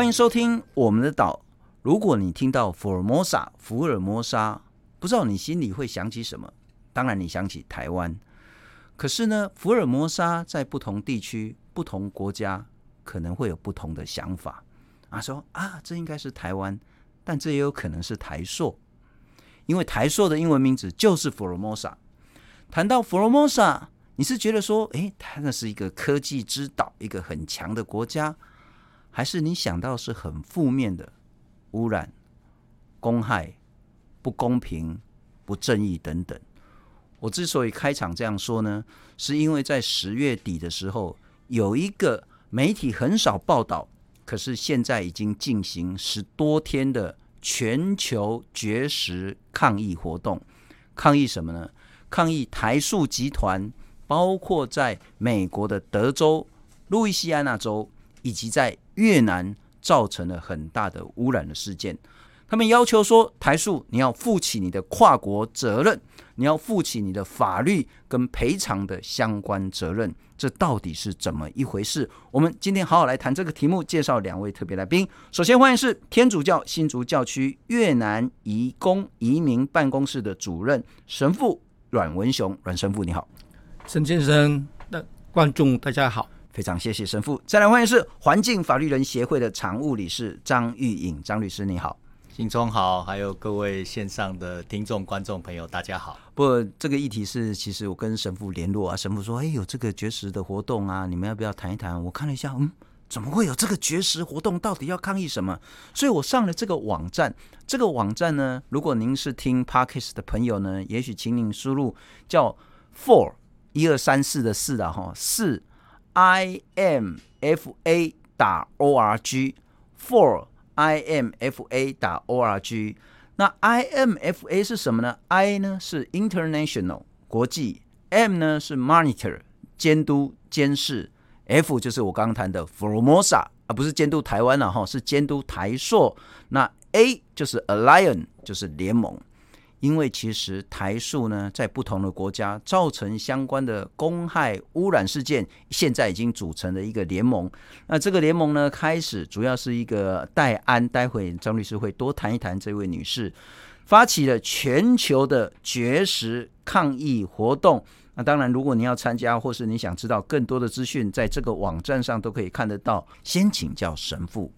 欢迎收听我们的岛。如果你听到福尔摩沙，福尔摩沙，不知道你心里会想起什么？当然，你想起台湾。可是呢，福尔摩沙在不同地区、不同国家可能会有不同的想法啊。说啊，这应该是台湾，但这也有可能是台硕，因为台硕的英文名字就是福尔摩沙。谈到福尔摩沙，你是觉得说，诶，它那是一个科技之岛，一个很强的国家，还是你想到是很负面的？污染、公害、不公平、不正义等等。我之所以开场这样说呢，是因为在十月底的时候，有一个媒体很少报道，可是现在已经进行十多天的全球绝食抗议活动。抗议什么呢？抗议台塑集团，包括在美国的德州、路易斯安那州，以及在越南。造成了很大的污染的事件，他们要求说，台塑你要负起你的跨国责任，你要负起你的法律跟赔偿的相关责任，这到底是怎么一回事？我们今天好好来谈这个题目，介绍两位特别来宾。首先欢迎是天主教新竹教区越南移工移民办公室的主任神父阮文雄，阮神父你好，陈先生的观众大家好。非常谢谢神父。再来欢迎是环境法律人协会的常务理事张玉颖，张律师你好，信中好，还有各位线上的听众观众朋友大家好。不过这个议题是，其实我跟神父联络啊，神父说，哎，有这个绝食的活动啊，你们要不要谈一谈？我看了一下，嗯，怎么会有这个绝食活动？到底要抗议什么？所以我上了这个网站。这个网站呢，如果您是听 Podcast 的朋友呢，也许请您输入叫 Four 一二三四的四的哈四。I m f a 打 o r g for i m f a 打 o r g，那 i m f a 是什么呢？i 呢是 international 国际，m 呢是 monitor 监督监视，f 就是我刚刚谈的 Formosa 而不是监督台湾了哈，是监督台塑。那 a 就是 alliance 就是联盟。因为其实台塑呢，在不同的国家造成相关的公害污染事件，现在已经组成了一个联盟。那这个联盟呢，开始主要是一个戴安，待会张律师会多谈一谈这位女士，发起了全球的绝食抗议活动。那当然，如果你要参加，或是你想知道更多的资讯，在这个网站上都可以看得到。先请教神父，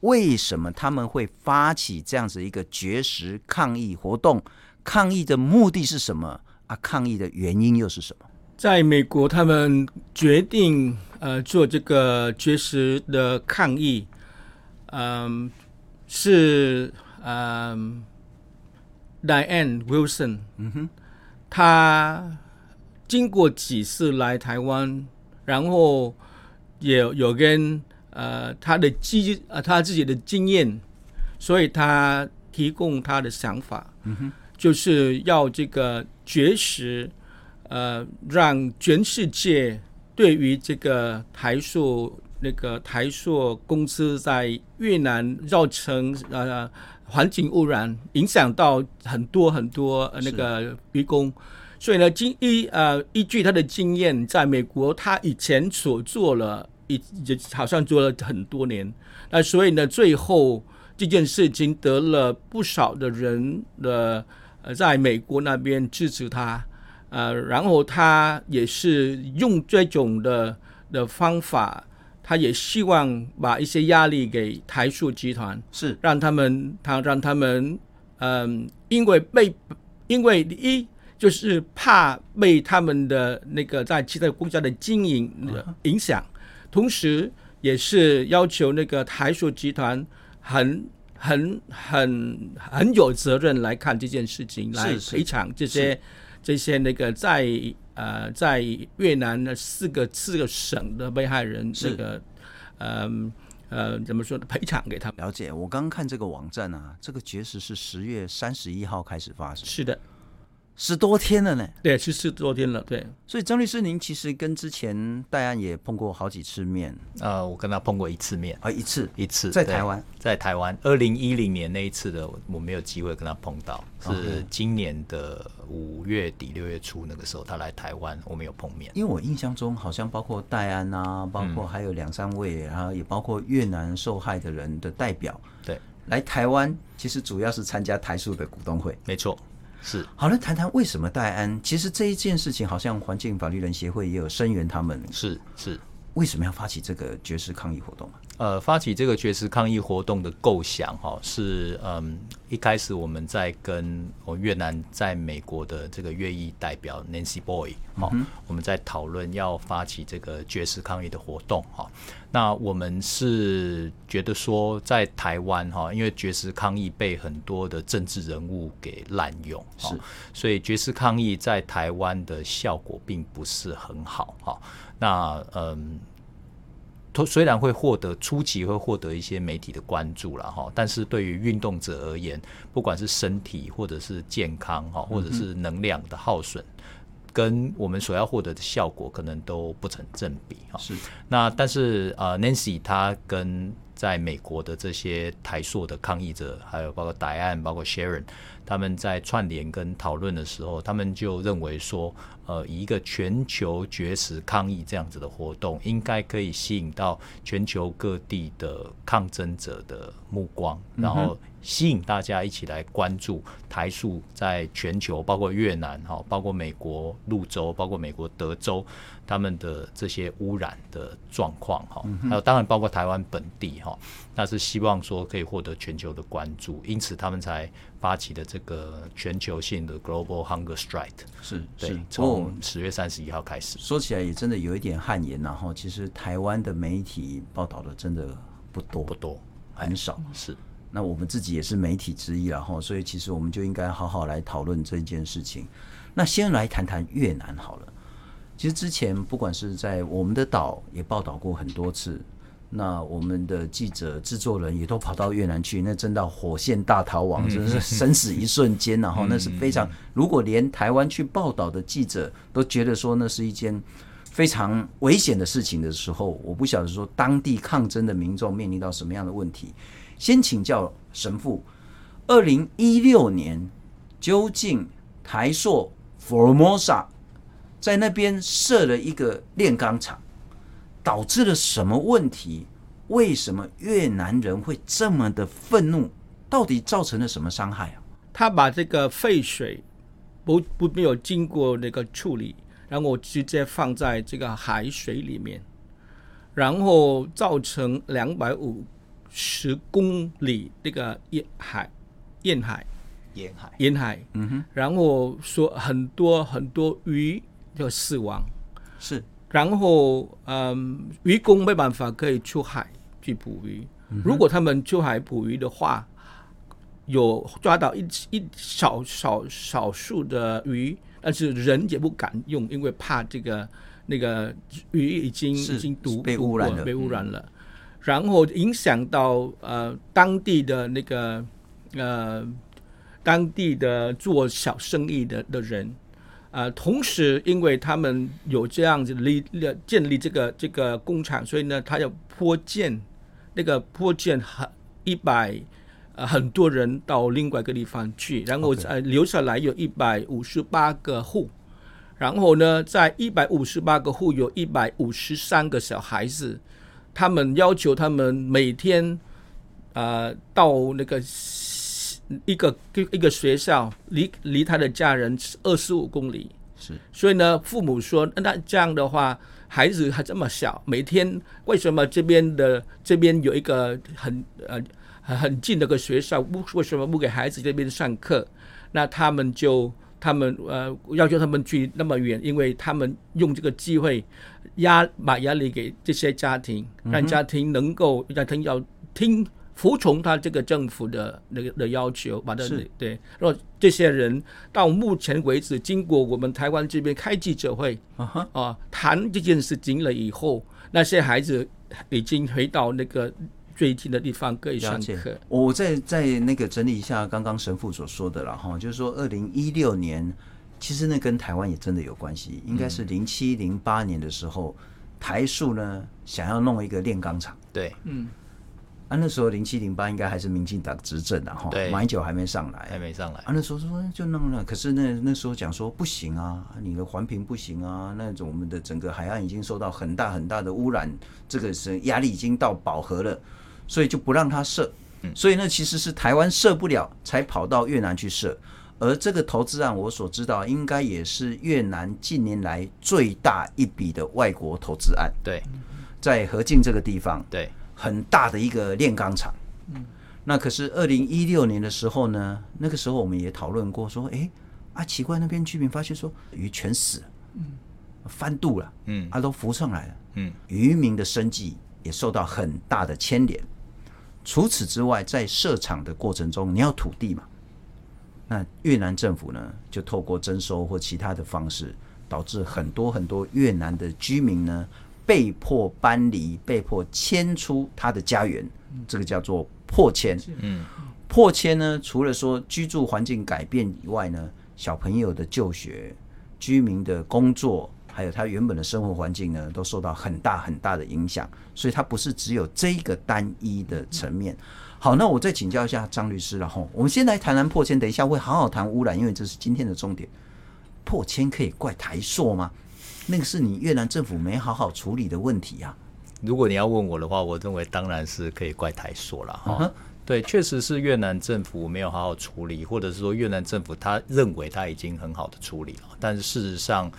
为什么他们会发起这样子一个绝食抗议活动？抗议的目的是什么啊？抗议的原因又是什么？在美国，他们决定呃做这个绝食的抗议，嗯、是嗯、呃、Diane Wilson，嗯哼，他经过几次来台湾，然后也，有跟呃他的基呃他自己的经验，所以他提供他的想法。就是要这个绝食，呃，让全世界对于这个台塑那个台塑公司在越南造成呃环境污染，影响到很多很多那个渔工，所以呢，经依呃依据他的经验，在美国他以前所做了，已也好像做了很多年，那所以呢，最后这件事情得了不少的人的。呃，在美国那边支持他，呃，然后他也是用这种的的方法，他也希望把一些压力给台塑集团，是让他们，他让他们，嗯、呃，因为被，因为一就是怕被他们的那个在其他国家的经营影响，同时也是要求那个台塑集团很。很很很有责任来看这件事情，来赔偿这些这些那个在呃在越南的四个四个省的被害人，这个呃呃怎么说呢？赔偿给他们。了解，我刚刚看这个网站啊，这个绝食是十月三十一号开始发生。是的，十多天了呢，对，是十多天了，对。所以张律师，您其实跟之前戴安也碰过好几次面。呃，我跟他碰过一次面，啊，一次，一次，在台湾，在台湾，二零一零年那一次的，我没有机会跟他碰到，是今年的五月底六月初那个时候，他来台湾，我们有碰面。因为我印象中，好像包括戴安啊，包括还有两三位，然后也包括越南受害的人的代表，对，来台湾，其实主要是参加台塑的股东会，没错。是，好了，谈谈为什么戴安？其实这一件事情，好像环境法律人协会也有声援他们。是是，为什么要发起这个绝食抗议活动？呃，发起这个绝食抗议活动的构想，哈，是嗯，一开始我们在跟我越南在美国的这个越裔代表 Nancy Boy，哈，我们在讨论要发起这个绝食抗议的活动，哈。那我们是觉得说，在台湾，哈，因为绝食抗议被很多的政治人物给滥用，是，所以绝食抗议在台湾的效果并不是很好，哈。那嗯。虽然会获得初期会获得一些媒体的关注了哈，但是对于运动者而言，不管是身体或者是健康哈，或者是能量的耗损，跟我们所要获得的效果可能都不成正比哈。是，那但是呃，Nancy 她跟在美国的这些台塑的抗议者，还有包括 Diane，包括 Sharon。他们在串联跟讨论的时候，他们就认为说，呃，以一个全球绝食抗议这样子的活动，应该可以吸引到全球各地的抗争者的目光，然后吸引大家一起来关注台塑在全球，包括越南哈，包括美国路州，包括美国德州，他们的这些污染的状况哈，还有当然包括台湾本地哈，那是希望说可以获得全球的关注，因此他们才发起的这个全球性的 Global Hunger Strike 是对，从十月三十一号开始。说起来也真的有一点汗颜，然后其实台湾的媒体报道的真的不多不多，很少。是，那我们自己也是媒体之一，然后所以其实我们就应该好好来讨论这件事情。那先来谈谈越南好了。其实之前不管是在我们的岛也报道过很多次。那我们的记者、制作人也都跑到越南去，那真到火线大逃亡，真是生死一瞬间，然后那是非常，如果连台湾去报道的记者都觉得说那是一件非常危险的事情的时候，我不晓得说当地抗争的民众面临到什么样的问题。先请教神父，二零一六年究竟台塑 Formosa 在那边设了一个炼钢厂。导致了什么问题？为什么越南人会这么的愤怒？到底造成了什么伤害啊？他把这个废水不不没有经过那个处理，然后直接放在这个海水里面，然后造成两百五十公里那个沿海沿海。沿海。沿海，嗯哼，然后说很多很多鱼就死亡，是。然后，嗯，渔工没办法可以出海去捕鱼。如果他们出海捕鱼的话，有抓到一一少少少数的鱼，但是人也不敢用，因为怕这个那个鱼已经已经毒被污染了，被污染了。然后影响到呃当地的那个呃当地的做小生意的的人。呃，同时，因为他们有这样子立立建立这个这个工厂，所以呢，他要迫建那个迫建很一百呃很多人到另外一个地方去，然后呃留下来有一百五十八个户，然后呢，在一百五十八个户有一百五十三个小孩子，他们要求他们每天呃到那个。一个一个学校离离他的家人二十五公里，是，所以呢，父母说，那这样的话，孩子还这么小，每天为什么这边的这边有一个很呃很近的个学校，不为什么不给孩子这边上课？那他们就他们呃要求他们去那么远，因为他们用这个机会压把压力给这些家庭，让家庭能够家庭要听。服从他这个政府的那个的要求，把这对，然后这些人到目前为止，经过我们台湾这边开记者会啊啊谈这件事情了以后，那些孩子已经回到那个最近的地方可以上课。我再再那个整理一下刚刚神父所说的了哈，就是说二零一六年其实那跟台湾也真的有关系，应该是零七零八年的时候，台塑呢想要弄一个炼钢厂。对，嗯，啊，那时候零七零八应该还是民进党执政的哈，马英九还没上来，还没上来。啊，那时候说就弄了，可是那那时候讲说不行啊，你的环评不行啊，那种我们的整个海岸已经受到很大很大的污染，这个是压力已经到饱和了，所以就不让他设。所以呢，其实是台湾设不了，才跑到越南去设。而这个投资案，我所知道，应该也是越南近年来最大一笔的外国投资案。对，在河静这个地方，对，很大的一个炼钢厂。嗯，那可是二零一六年的时候呢，那个时候我们也讨论过，说，哎，啊，奇怪，那边居民发现说鱼全死了，嗯，翻肚了，嗯，啊，都浮上来了，嗯，渔民的生计也受到很大的牵连。除此之外，在设厂的过程中，你要土地嘛？那越南政府呢，就透过征收或其他的方式，导致很多很多越南的居民呢，被迫搬离，被迫迁出他的家园。这个叫做迫迁。嗯，迫迁呢，除了说居住环境改变以外呢，小朋友的就学、居民的工作。还有他原本的生活环境呢，都受到很大很大的影响，所以它不是只有这个单一的层面。好，那我再请教一下张律师，然后我们先来谈谈破千，等一下会好好谈污染，因为这是今天的重点。破千可以怪台塑吗？那个是你越南政府没好好处理的问题啊。如果你要问我的话，我认为当然是可以怪台塑了哈。Uh. 对，确实是越南政府没有好好处理，或者是说越南政府他认为他已经很好的处理了，但是事实上。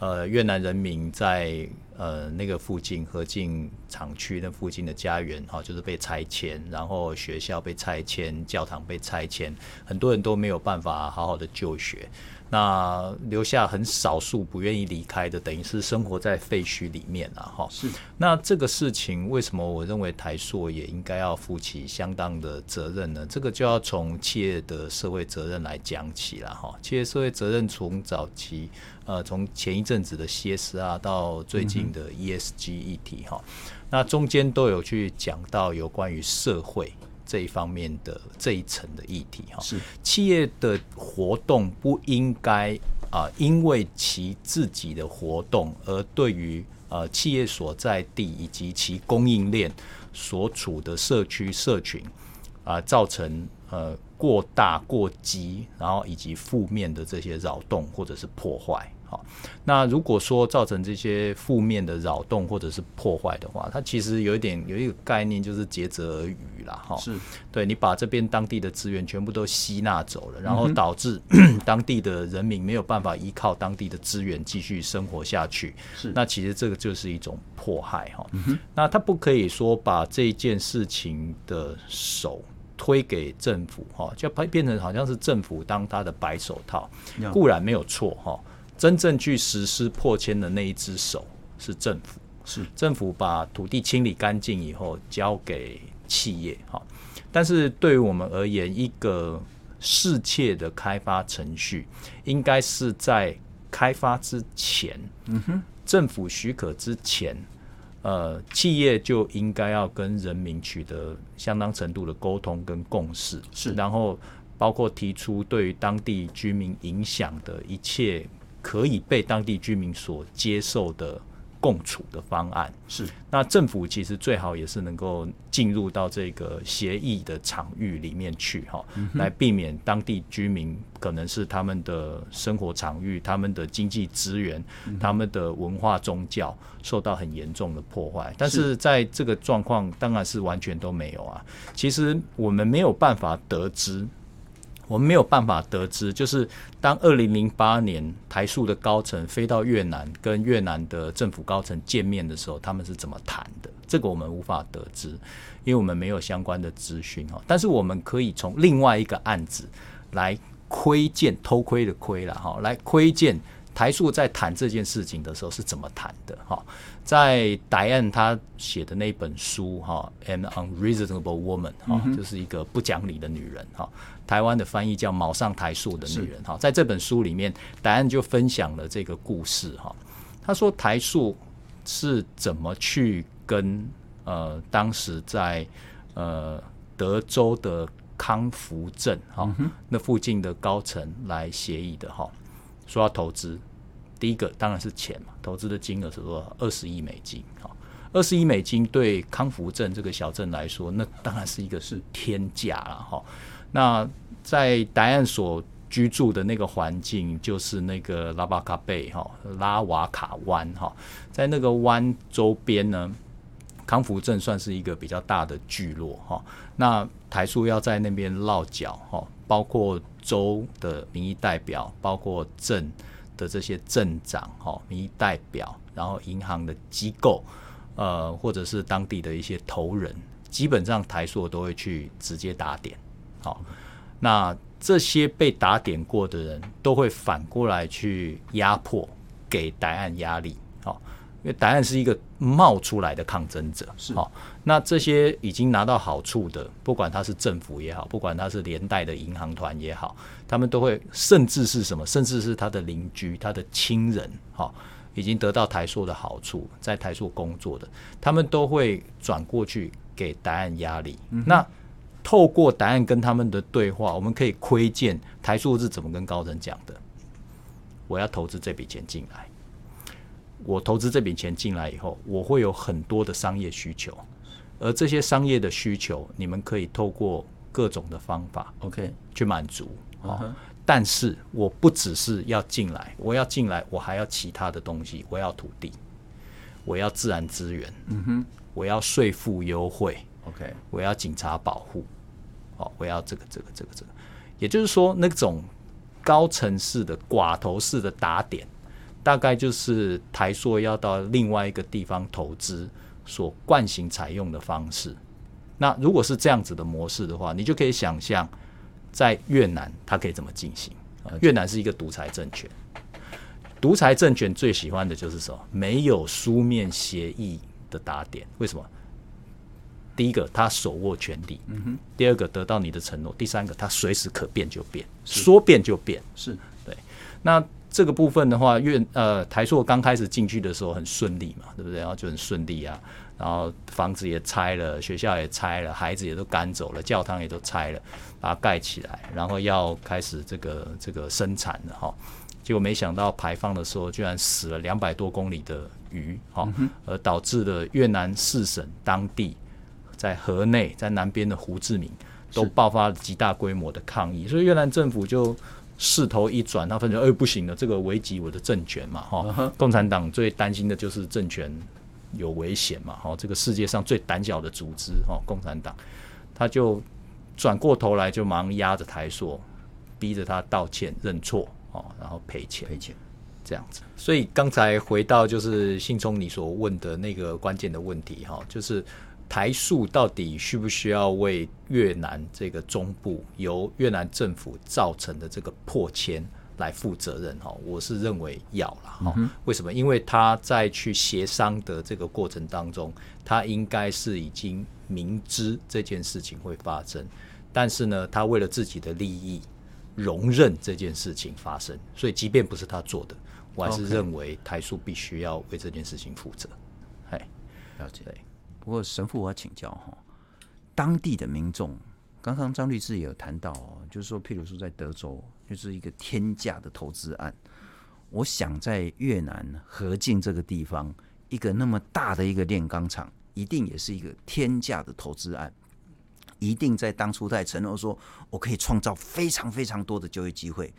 呃，越南人民在呃那个附近河静厂区那附近的家园哈，就是被拆迁，然后学校被拆迁，教堂被拆迁，很多人都没有办法好好的就学。那留下很少数不愿意离开的，等于是生活在废墟里面了哈。是。那这个事情为什么我认为台塑也应该要负起相当的责任呢？这个就要从企业的社会责任来讲起了哈。企业社会责任从早期呃，从前一阵子的 CSR 到最近的 ESG 议题哈，那中间都有去讲到有关于社会。这一方面的这一层的议题哈，是企业的活动不应该啊，因为其自己的活动而对于呃企业所在地以及其供应链所处的社区社群啊，造成呃过大过激，然后以及负面的这些扰动或者是破坏。好，那如果说造成这些负面的扰动或者是破坏的话，它其实有一点有一个概念，就是竭泽而渔了哈。是，对你把这边当地的资源全部都吸纳走了，然后导致、嗯、当地的人民没有办法依靠当地的资源继续生活下去。是，那其实这个就是一种迫害哈。嗯、那他不可以说把这件事情的手推给政府哈，就变成好像是政府当他的白手套，固然没有错哈。真正去实施破迁的那一只手是政府，是政府把土地清理干净以后交给企业，哈。但是对于我们而言，一个世界的开发程序，应该是在开发之前，嗯哼，政府许可之前，呃，企业就应该要跟人民取得相当程度的沟通跟共识，是，然后包括提出对于当地居民影响的一切。可以被当地居民所接受的共处的方案是，那政府其实最好也是能够进入到这个协议的场域里面去哈，来避免当地居民可能是他们的生活场域、他们的经济资源、他们的文化宗教受到很严重的破坏。但是在这个状况，当然是完全都没有啊。其实我们没有办法得知。我们没有办法得知，就是当二零零八年台塑的高层飞到越南跟越南的政府高层见面的时候，他们是怎么谈的？这个我们无法得知，因为我们没有相关的资讯哈。但是我们可以从另外一个案子来窥见，偷窥的窥了哈，来窥见台塑在谈这件事情的时候是怎么谈的哈。在 Diane 他写的那本书哈，《An Unreasonable Woman》哈，就是一个不讲理的女人哈。台湾的翻译叫“卯上台塑的女人”哈，在这本书里面，Diane 就分享了这个故事哈。他说台塑是怎么去跟呃当时在呃德州的康福镇哈那附近的高层来协议的哈。说要投资，第一个当然是钱嘛，投资的金额是多少？二十亿美金。哈，二十亿美金对康福镇这个小镇来说，那当然是一个是天价了哈。那在答案所居住的那个环境，就是那个拉瓦卡贝哈，拉瓦卡湾哈，在那个湾周边呢，康福镇算是一个比较大的聚落哈。那台塑要在那边落脚哈，包括州的民意代表，包括镇的这些镇长哈，民意代表，然后银行的机构，呃，或者是当地的一些头人，基本上台塑都会去直接打点。好，那这些被打点过的人都会反过来去压迫，给答案压力。好。因为答案是一个冒出来的抗争者，是好。那这些已经拿到好处的，不管他是政府也好，不管他是连带的银行团也好，他们都会，甚至是什么，甚至是他的邻居、他的亲人，哈，已经得到台塑的好处，在台塑工作的，他们都会转过去给答案压力。嗯、那透过答案跟他们的对话，我们可以窥见台塑是怎么跟高层讲的：我要投资这笔钱进来。我投资这笔钱进来以后，我会有很多的商业需求，而这些商业的需求，你们可以透过各种的方法，OK，去满足。哦，但是我不只是要进来，我要进来，我还要其他的东西，我要土地，我要自然资源，嗯哼，我要税负优惠，OK，我要警察保护，哦，我要这个这个这个这个，也就是说，那种高层式的寡头式的打点。大概就是台塑要到另外一个地方投资所惯行采用的方式。那如果是这样子的模式的话，你就可以想象，在越南它可以怎么进行？越南是一个独裁政权，独裁政权最喜欢的就是什么？没有书面协议的打点。为什么？第一个，他手握权力；第二个，得到你的承诺；第三个，他随时可变就变，说变就变。是对。那这个部分的话，越呃台塑刚开始进去的时候很顺利嘛，对不对？然后就很顺利啊，然后房子也拆了，学校也拆了，孩子也都赶走了，教堂也都拆了，把它盖起来，然后要开始这个这个生产了哈。结果没想到排放的时候，居然死了两百多公里的鱼哈，而导致了越南四省当地在河内、在南边的胡志明都爆发了极大规模的抗议，所以越南政府就。势头一转，他发现哎不行了，这个危及我的政权嘛哈。Uh. 共产党最担心的就是政权有危险嘛哈。这个世界上最胆小的组织哈，共产党，他就转过头来就忙压着台塑，逼着他道歉认错哦，然后赔钱赔钱这样子。所以刚才回到就是信聪你所问的那个关键的问题哈，就是。台塑到底需不需要为越南这个中部由越南政府造成的这个破迁来负责任？哈，我是认为要了。哈，为什么？因为他在去协商的这个过程当中，他应该是已经明知这件事情会发生，但是呢，他为了自己的利益，容忍这件事情发生。所以，即便不是他做的，我还是认为台塑必须要为这件事情负责。哎，了解。不过神父，我要请教哈，当地的民众，刚刚张律师也有谈到哦，就是说，譬如说在德州，就是一个天价的投资案。我想在越南河静这个地方，一个那么大的一个炼钢厂，一定也是一个天价的投资案，一定在当初在承诺说，我可以创造非常非常多的就业机会。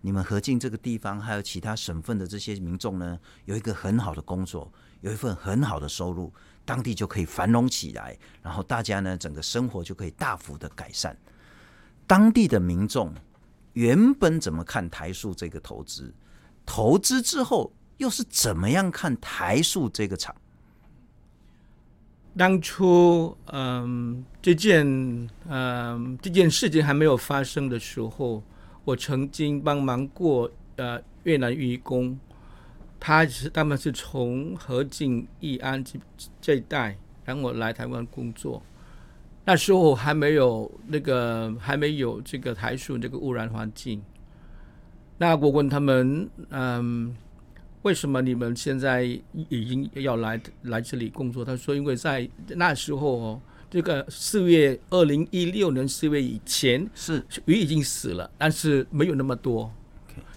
你们河静这个地方，还有其他省份的这些民众呢，有一个很好的工作，有一份很好的收入。当地就可以繁荣起来，然后大家呢，整个生活就可以大幅的改善。当地的民众原本怎么看台塑这个投资？投资之后又是怎么样看台塑这个厂？当初，嗯，这件，嗯，这件事情还没有发生的时候，我曾经帮忙过，呃，越南移工。他是他们是从河静、义安这这一带，然后来台湾工作。那时候还没有那个还没有这个台塑这个污染环境。那我问他们，嗯，为什么你们现在已经要来来这里工作？他说，因为在那时候哦，这个四月二零一六年四月以前，是鱼已经死了，但是没有那么多。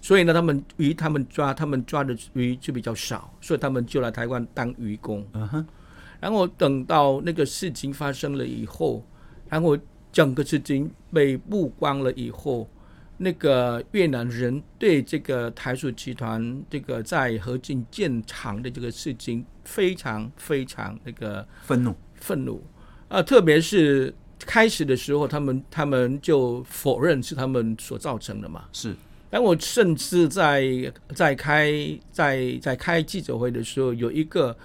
所以呢，他们鱼他们抓他们抓的鱼就比较少，所以他们就来台湾当渔工。嗯哼，然后等到那个事情发生了以后，然后整个事情被曝光了以后，那个越南人对这个台塑集团这个在河静建厂的这个事情非常非常那个愤怒愤怒啊，特别是开始的时候，他们他们就否认是他们所造成的嘛。是。但我甚至在在开在在开记者会的时候，有一个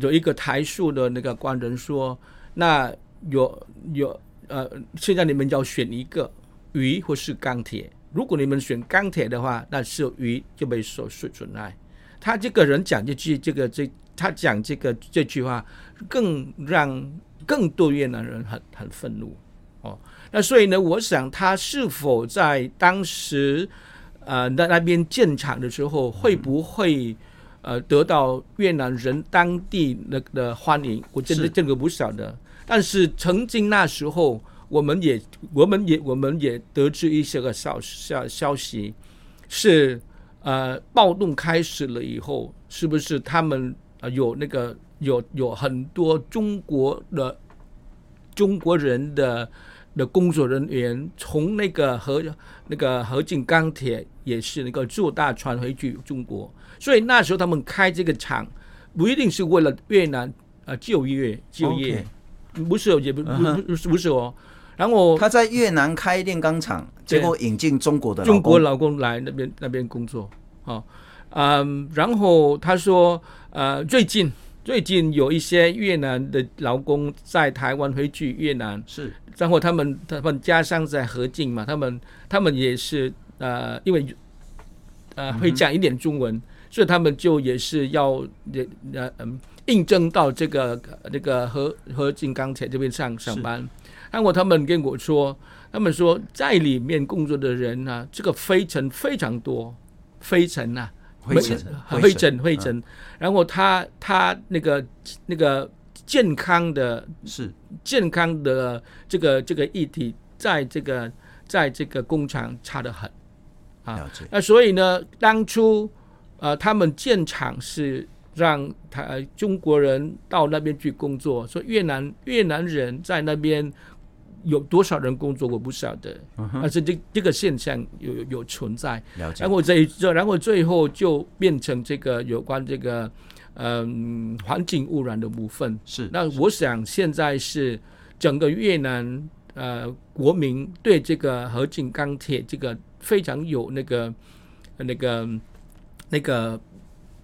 有一个台塑的那个官人说：“那有有呃，现在你们要选一个鱼或是钢铁。如果你们选钢铁的话，那是鱼就被受损损害。”他这个人讲这句这个这他讲这个这句话，更让更多越南人很很愤怒哦。那所以呢，我想他是否在当时。呃，在那边建厂的时候，会不会呃得到越南人当地的的欢迎？我真的这个不晓得。但是曾经那时候，我们也我们也我们也得知一些个消消消息，是呃暴动开始了以后，是不是他们呃有那个有有很多中国的中国人的的工作人员从那个河那个河进钢铁。也是那个坐大船回去中国，所以那时候他们开这个厂，不一定是为了越南呃就业就业.不是也不不不是不是哦。然后他在越南开炼钢厂，结果引进中国的中国老公来那边那边工作，哦，嗯，然后他说呃最近最近有一些越南的劳工在台湾回去越南是，然后他们他们家乡在河静嘛，他们他们也是。呃，因为呃会讲一点中文，嗯、所以他们就也是要呃嗯应征到这个这个河河静钢铁这边上上班。然后他们跟我说，他们说在里面工作的人呢、啊，这个灰尘非常多，灰尘呐，灰尘灰尘灰尘。然后他他那个那个健康的，是健康的这个这个议题，在这个在这个工厂差得很。啊，那所以呢，当初呃，他们建厂是让他中国人到那边去工作，说越南越南人在那边有多少人工作，我不晓得，但是这这个现象有有，有存在。然后这然后最后就变成这个有关这个嗯环境污染的部分。是。那我想现在是整个越南呃国民对这个合金钢铁这个。非常有那个、那个、那个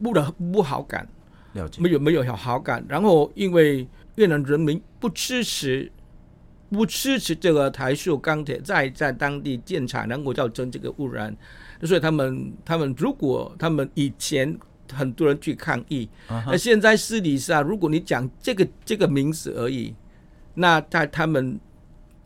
不的不好感，了解。没有没有好好感。然后因为越南人民不支持，不支持这个台塑钢铁在在当地建厂，然后造成这个污染，所以他们他们如果他们以前很多人去抗议，那、uh. 现在私底下如果你讲这个这个名字而已，那他他们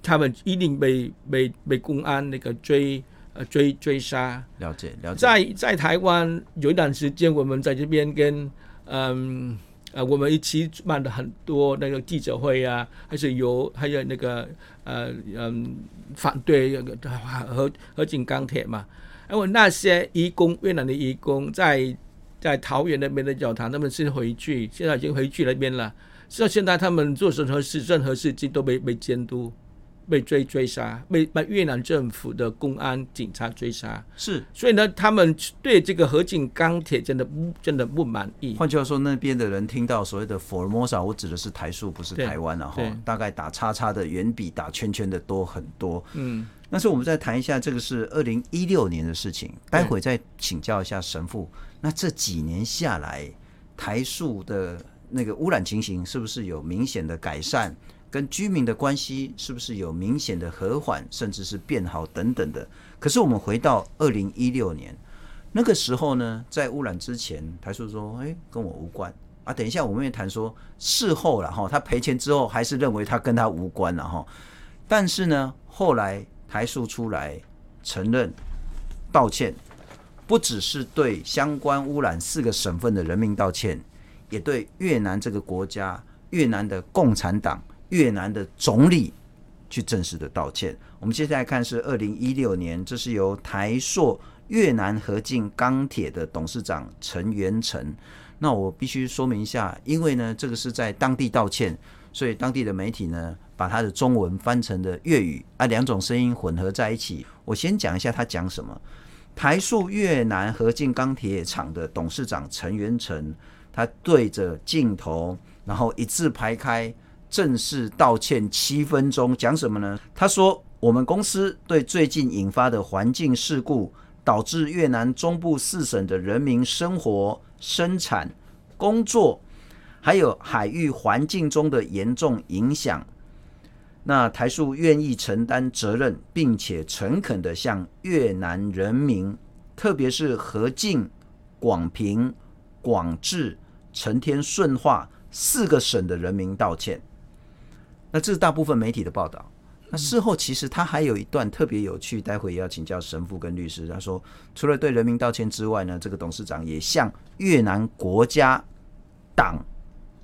他们一定被被被公安那个追。呃，追追杀，了解了解。在在台湾有一段时间，我们在这边跟嗯呃，啊我们一起办的很多那个记者会啊，还是有还有那个呃嗯反对那个河河静钢铁嘛。因为那些义工，越南的义工在在桃园那边的教堂，他们是回去，现在已经回去那边了。所以现在他们做任何事，任何事情都没没监督。被追追杀，被被越南政府的公安警察追杀，是，所以呢，他们对这个河景钢铁真的不真的不满意。换句话说，那边的人听到所谓的福尔摩沙，我指的是台塑，不是台湾了哈。大概打叉叉的远比打圈圈的多很多。嗯，但是我们再谈一下，这个是二零一六年的事情，待会再请教一下神父。那这几年下来，台塑的那个污染情形是不是有明显的改善？跟居民的关系是不是有明显的和缓，甚至是变好等等的？可是我们回到二零一六年那个时候呢，在污染之前，台塑说：“哎，跟我无关啊。”等一下，我们也谈说事后了哈，他赔钱之后还是认为他跟他无关了哈。但是呢，后来台塑出来承认道歉，不只是对相关污染四个省份的人民道歉，也对越南这个国家、越南的共产党。越南的总理去正式的道歉。我们接下来看是二零一六年，这是由台塑越南合进钢铁的董事长陈元成。那我必须说明一下，因为呢，这个是在当地道歉，所以当地的媒体呢，把他的中文翻成了粤语啊，两种声音混合在一起。我先讲一下他讲什么。台塑越南合进钢铁厂的董事长陈元成，他对着镜头，然后一字排开，正式道歉七分钟。讲什么呢？他说：“我们公司对最近引发的环境事故，导致越南中部四省的人民生活、生产、工作，还有海域环境中的严重影响。那台塑愿意承担责任，并且诚恳地向越南人民，特别是河静、广平、广治、承天、顺化四个省的人民道歉。”那这是大部分媒体的报道。那事后其实他还有一段特别有趣，待会也要请教神父跟律师。他说，除了对人民道歉之外呢，这个董事长也向越南国家党、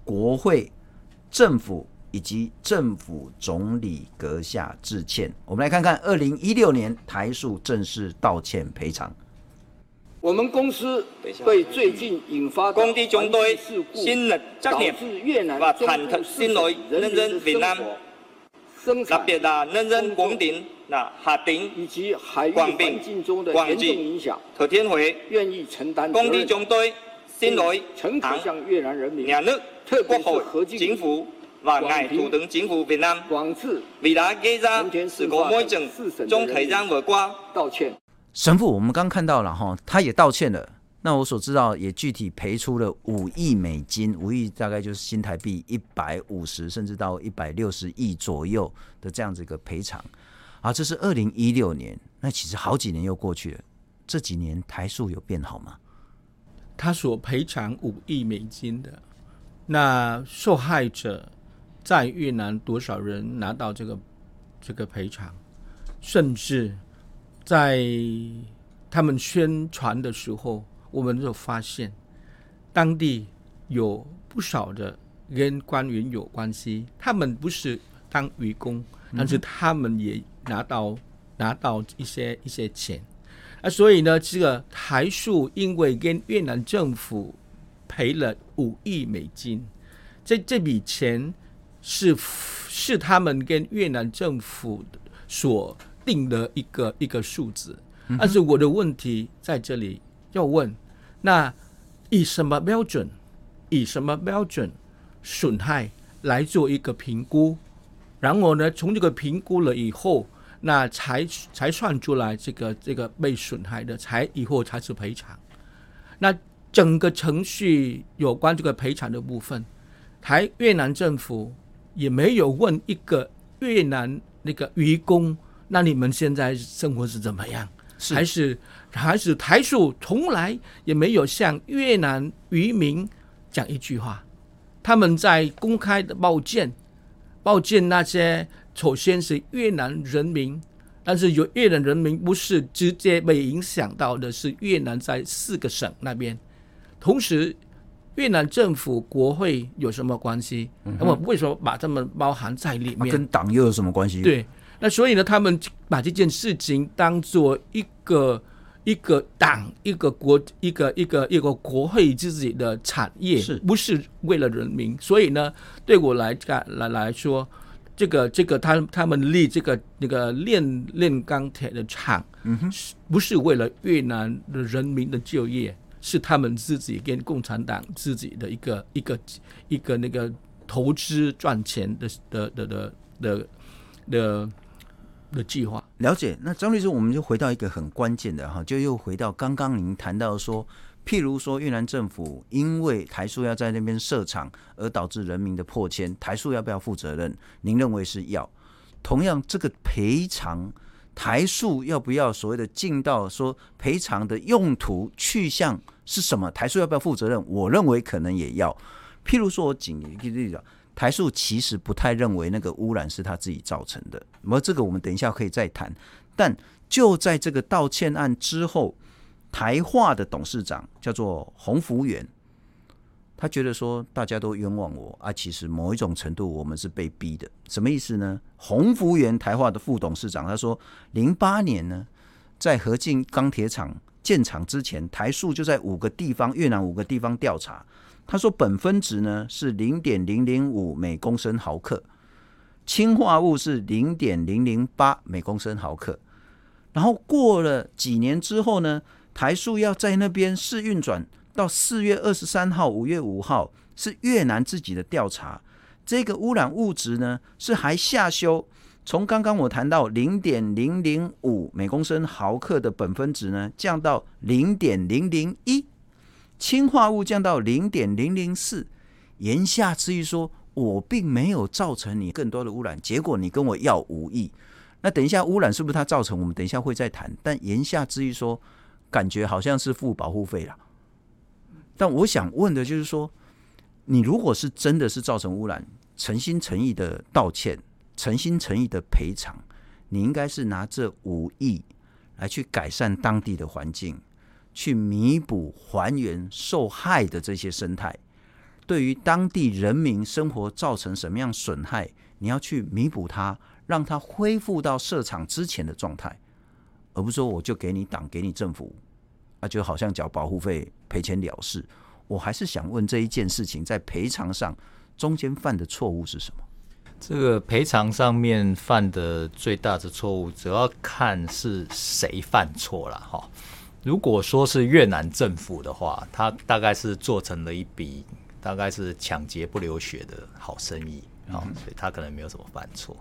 国会、政府以及政府总理阁下致歉。我们来看看二零一六年台塑正式道歉赔偿。我们公司对最近引发的环境事故，导致越南中部四省人民的生活。特别的，人人广鼎，那哈鼎以及海域环境中的严重影响，特天会愿意承担责任，心内诚恳向越南人民、特别是河静、政府、和爱土等政府、越南、广治、未来给咱是国每整总体上的瓜道歉。神父，我们刚看到了哈，他也道歉了。那我所知道也具体赔出了五亿美金，五亿大概就是新台币一百五十甚至到一百六十亿左右的这样子一个赔偿。啊，这是二零一六年，那其实好几年又过去了，这几年台塑有变好吗？他所赔偿五亿美金的，那受害者在越南多少人拿到这个这个赔偿？甚至在他们宣传的时候。我们就发现，当地有不少的跟官员有关系，他们不是当愚公，但是他们也拿到拿到一些一些钱，啊，所以呢，这个台塑因为跟越南政府赔了五亿美金，这这笔钱是是他们跟越南政府所定的一个一个数字，但是我的问题在这里。要问，那以什么标准？以什么标准损害来做一个评估？然后呢，从这个评估了以后，那才才算出来这个这个被损害的，才以后才是赔偿。那整个程序有关这个赔偿的部分，台越南政府也没有问一个越南那个渔工，那你们现在生活是怎么样？是还是还是台塑从来也没有向越南渔民讲一句话，他们在公开的报建，报建那些首先是越南人民，但是有越南人民不是直接被影响到的，是越南在四个省那边，同时越南政府国会有什么关系？那么为什么把他们包含在里面？跟党又有什么关系？对。那所以呢，他们把这件事情当做一个一个党、一个国、一个一个一个国会自己的产业，是不是为了人民？所以呢，对我来讲来来说，这个这个他他们立这个那个炼炼钢铁的厂，嗯哼，不是为了越南的人民的就业，是他们自己跟共产党自己的一个一个一个那个投资赚钱的的的的的的。的的的计划了解，那张律师，我们就回到一个很关键的哈，就又回到刚刚您谈到说，譬如说越南政府因为台塑要在那边设厂而导致人民的破迁，台塑要不要负责任？您认为是要？同样，这个赔偿台塑要不要所谓的尽到说赔偿的用途去向是什么？台塑要不要负责任？我认为可能也要。譬如说我举一个例子。台塑其实不太认为那个污染是他自己造成的，那么这个我们等一下可以再谈。但就在这个道歉案之后，台化的董事长叫做洪福元，他觉得说大家都冤枉我啊，其实某一种程度我们是被逼的，什么意思呢？洪福元台化的副董事长他说，零八年呢，在合进钢铁厂建厂之前，台塑就在五个地方，越南五个地方调查。他说苯分值呢是零点零零五每公升毫克，氢化物是零点零零八每公升毫克。然后过了几年之后呢，台塑要在那边试运转，到四月二十三号、五月五号是越南自己的调查，这个污染物质呢是还下修。从刚刚我谈到零点零零五每公升毫克的苯分值呢，降到零点零零一，氢化物降到零点零零四，言下之意说，我并没有造成你更多的污染，结果你跟我要五亿，那等一下污染是不是它造成？我们等一下会再谈。但言下之意说，感觉好像是付保护费了。但我想问的就是说，你如果是真的是造成污染，诚心诚意的道歉。诚心诚意的赔偿，你应该是拿这五亿来去改善当地的环境，去弥补还原受害的这些生态，对于当地人民生活造成什么样损害，你要去弥补它，让它恢复到设厂之前的状态，而不是说我就给你党给你政府，啊，就好像缴保护费赔钱了事。我还是想问这一件事情在赔偿上中间犯的错误是什么？这个赔偿上面犯的最大的错误，主要看是谁犯错了哈。如果说是越南政府的话，他大概是做成了一笔大概是抢劫不流血的好生意啊，所以他可能没有什么犯错。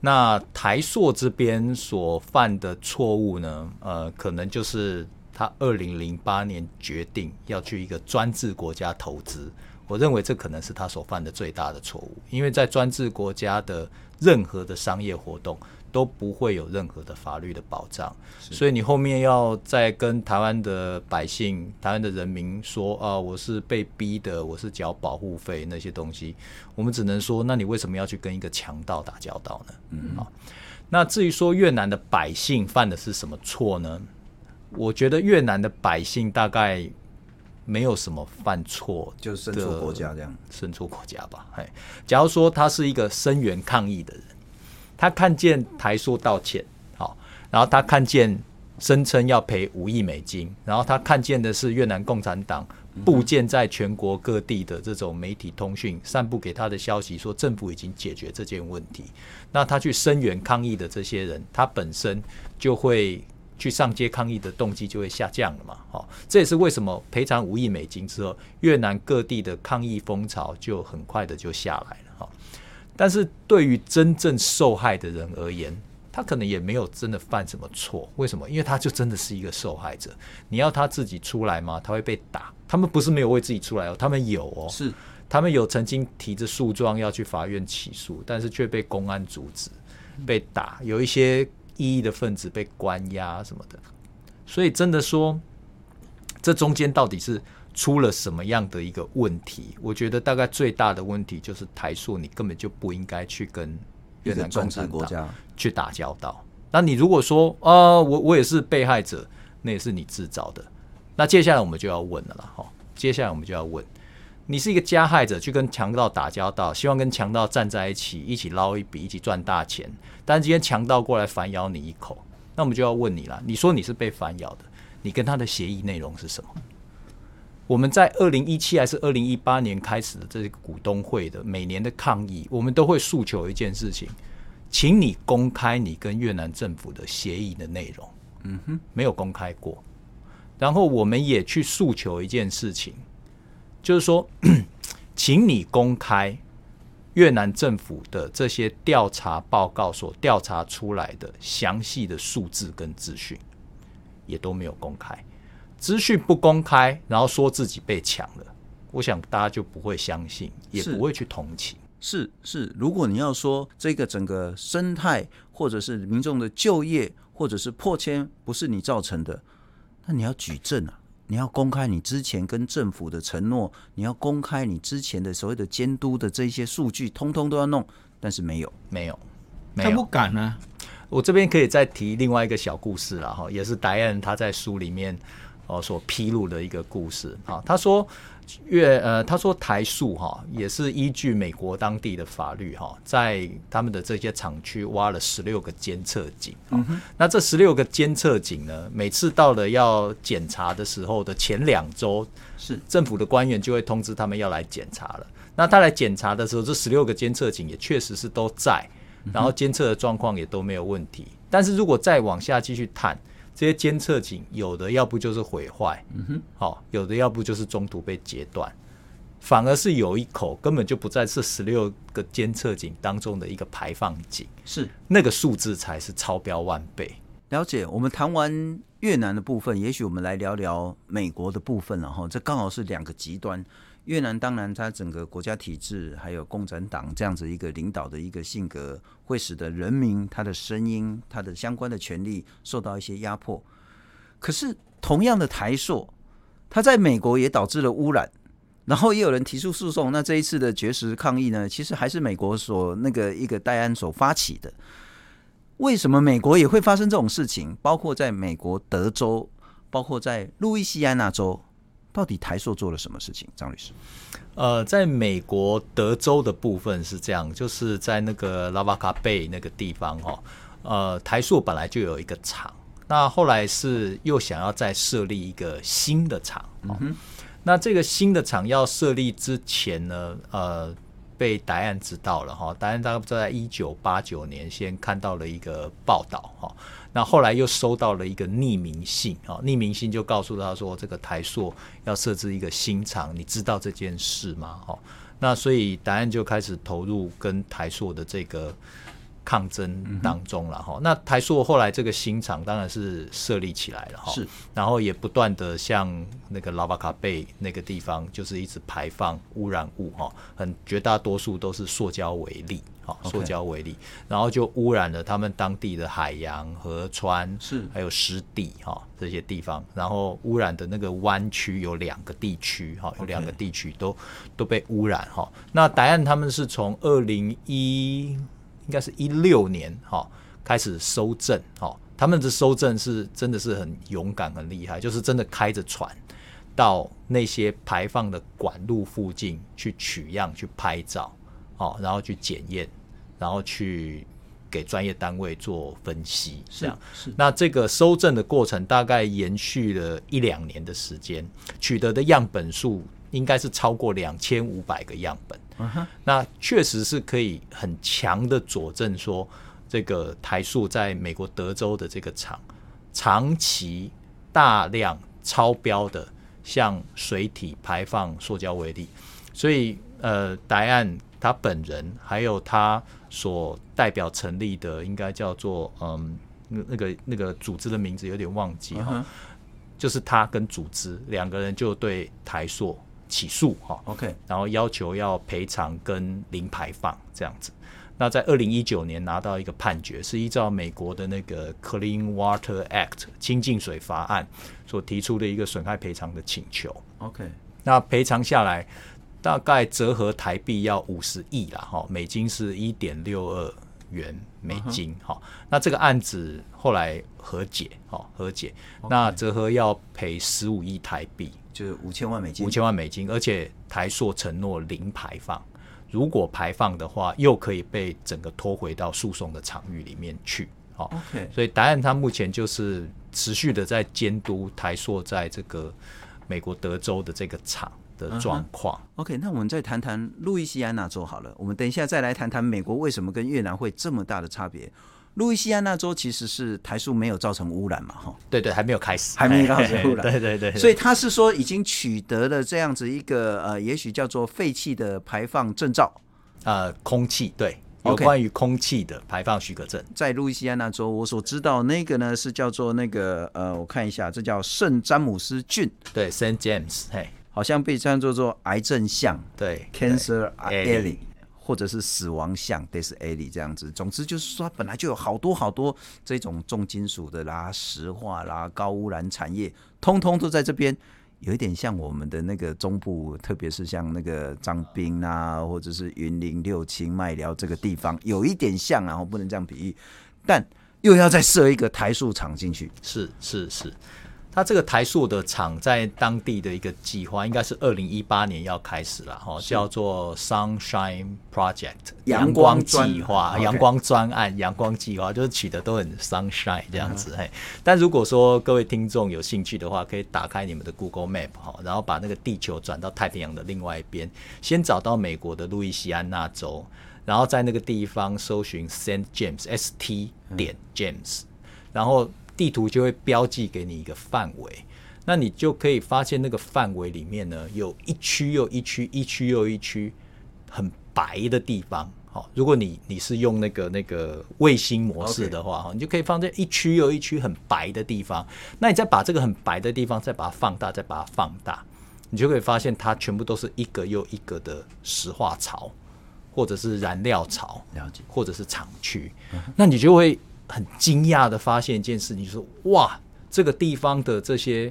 那台硕这边所犯的错误呢，呃，可能就是他二零零八年决定要去一个专制国家投资。我认为这可能是他所犯的最大的错误，因为在专制国家的任何的商业活动都不会有任何的法律的保障，所以你后面要再跟台湾的百姓、台湾的人民说啊，我是被逼的，我是缴保护费那些东西，我们只能说，那你为什么要去跟一个强盗打交道呢？嗯，好，那至于说越南的百姓犯的是什么错呢？我觉得越南的百姓大概。没有什么犯错，就伸出国家这样，伸出国家吧。嘿，假如说他是一个声援抗议的人，他看见台塑道歉，好，然后他看见声称要赔五亿美金，然后他看见的是越南共产党布建在全国各地的这种媒体通讯，散布给他的消息，说政府已经解决这件问题，那他去声援抗议的这些人，他本身就会。去上街抗议的动机就会下降了嘛？好，这也是为什么赔偿五亿美金之后，越南各地的抗议风潮就很快的就下来了。哈，但是对于真正受害的人而言，他可能也没有真的犯什么错。为什么？因为他就真的是一个受害者。你要他自己出来吗？他会被打。他们不是没有为自己出来哦，他们有哦，是他们有曾经提着诉状要去法院起诉，但是却被公安阻止，被打。有一些。异议的分子被关押什么的，所以真的说，这中间到底是出了什么样的一个问题？我觉得大概最大的问题就是台塑，你根本就不应该去跟越南共产党去打交道。那你如果说啊、呃，我我也是被害者，那也是你制造的。那接下来我们就要问了啦，哈，接下来我们就要问。你是一个加害者，去跟强盗打交道，希望跟强盗站在一起，一起捞一笔，一起赚大钱。但是今天强盗过来反咬你一口，那我们就要问你了。你说你是被反咬的，你跟他的协议内容是什么？我们在二零一七还是二零一八年开始的这个股东会的每年的抗议，我们都会诉求一件事情，请你公开你跟越南政府的协议的内容。嗯哼，没有公开过。然后我们也去诉求一件事情。就是说，请你公开越南政府的这些调查报告所调查出来的详细的数字跟资讯，也都没有公开。资讯不公开，然后说自己被抢了，我想大家就不会相信，也不会去同情。是是，是，如果你要说这个整个生态，或者是民众的就业，或者是破迁不是你造成的，那你要举证啊。你要公开你之前跟政府的承诺，你要公开你之前的所谓的监督的这些数据，通通都要弄，但是没有，没有，没有，他不敢呢、啊。我这边可以再提另外一个小故事了哈，也是戴安他在书里面哦所披露的一个故事啊。他说，越呃他说台塑哈也是依据美国当地的法律哈，在他们的这些厂区挖了十六个监测井。嗯。那这十六个监测井呢，每次到了要检查的时候的前两周，是政府的官员就会通知他们要来检查了。那他来检查的时候，这十六个监测井也确实是都在，然后监测的状况也都没有问题。但是如果再往下继续探，这些监测井有的要不就是毁坏，嗯哼，好，有的要不就是中途被截断，反而是有一口根本就不在这十六个监测井当中的一个排放井，是那个数字才是超标万倍。了解，我们谈完越南的部分，也许我们来聊聊美国的部分了哈，这刚好是两个极端。越南当然，它整个国家体制还有共产党这样子一个领导的一个性格，会使得人民他的声音、他的相关的权利受到一些压迫。可是，同样的台塑，它在美国也导致了污染，然后也有人提出诉讼。那这一次的绝食抗议呢，其实还是美国所那个一个戴安所发起的。为什么美国也会发生这种事情？包括在美国德州，包括在路易斯安那州。到底台塑做了什么事情？张律师，呃，在美国德州的部分是这样，就是在那个拉瓦卡贝那个地方哈，呃，台塑本来就有一个厂，那后来是又想要再设立一个新的厂，嗯哼，那这个新的厂要设立之前呢，呃，被答案知道了哈，答案大概在一九八九年先看到了一个报道哈。那后来又收到了一个匿名信啊，匿名信就告诉他说，这个台塑要设置一个新厂，你知道这件事吗？哈，那所以答案就开始投入跟台塑的这个抗争当中了哈。那台塑后来这个新厂当然是设立起来了哈，是，然后也不断的向那个拉巴卡贝那个地方，就是一直排放污染物哈，很绝大多数都是塑胶为例。好，塑胶为例，然后就污染了他们当地的海洋、河川，是还有湿地哈这些地方。然后污染的那个湾区有两个地区哈，有两个地区都都被污染哈。那答案他们是从二零一应该是一六年哈开始收证哈，他们的收证是真的是很勇敢很厉害，就是真的开着船到那些排放的管路附近去取样去拍照。哦，然后去检验，然后去给专业单位做分析，这样是。是那这个收证的过程大概延续了一两年的时间，取得的样本数应该是超过两千五百个样本。那确实是可以很强的佐证说，这个台塑在美国德州的这个厂长期大量超标的，向水体排放塑胶微粒，所以呃，答案。他本人还有他所代表成立的，应该叫做嗯，那那个那个组织的名字有点忘记哈，uh. 就是他跟组织两个人就对台塑起诉哈，OK，然后要求要赔偿跟零排放这样子。那在二零一九年拿到一个判决，是依照美国的那个 Clean Water Act 清净水法案所提出的一个损害赔偿的请求。OK，那赔偿下来。大概折合台币要五十亿啦，哈，美金是一点六二元美金，哈、uh。Huh. 那这个案子后来和解，哈，和解。那折合要赔十五亿台币，就是五千万美金。五千万美金，而且台塑承诺零排放，如果排放的话，又可以被整个拖回到诉讼的场域里面去，哈。OK。所以答案他目前就是持续的在监督台塑在这个美国德州的这个厂。的状况。OK，那我们再谈谈路易斯安那州好了。我们等一下再来谈谈美国为什么跟越南会这么大的差别。路易斯安那州其实是台塑没有造成污染嘛？哈，对对，还没有开始，还没有开始污染。对对对，所以他是说已经取得了这样子一个呃，也许叫做废气的排放证照。呃，空气对。有关于空气的排放许可证，在路易斯安那州，我所知道那个呢是叫做那个呃，我看一下，这叫圣詹姆斯郡，对，Saint James，嘿。好像被称作做癌症巷，对，Cancer Alley，或者是死亡巷，Death Alley 这样子。总之就是说，本来就有好多好多这种重金属的啦、石化啦、高污染产业，通通都在这边。有一点像我们的那个中部，特别是像那个张斌啊，或者是云林、六轻、麦寮这个地方，有一点像啊，我不能这样比喻。但又要再设一个台塑厂进去，是是是。它这个台塑的厂在当地的一个计划，应该是二零一八年要开始了哈，叫做 Sunshine Project 阳光计划、阳光专案、阳光计划，就是取得都很 sunshine 这样子嘿。但如果说各位听众有兴趣的话，可以打开你们的 Google Map 哈，然后把那个地球转到太平洋的另外一边，先找到美国的路易西安那州，然后在那个地方搜寻 Saint James S T 点 James，然后。地图就会标记给你一个范围，那你就可以发现那个范围里面呢，有一区又一区，一区又一区很白的地方。好，如果你你是用那个那个卫星模式的话，哈.你就可以放在一区又一区很白的地方。那你再把这个很白的地方再把它放大，再把它放大，你就可以发现它全部都是一个又一个的石化槽，或者是燃料槽，了解，或者是厂区。那你就会。很惊讶的发现一件事，情，就是哇，这个地方的这些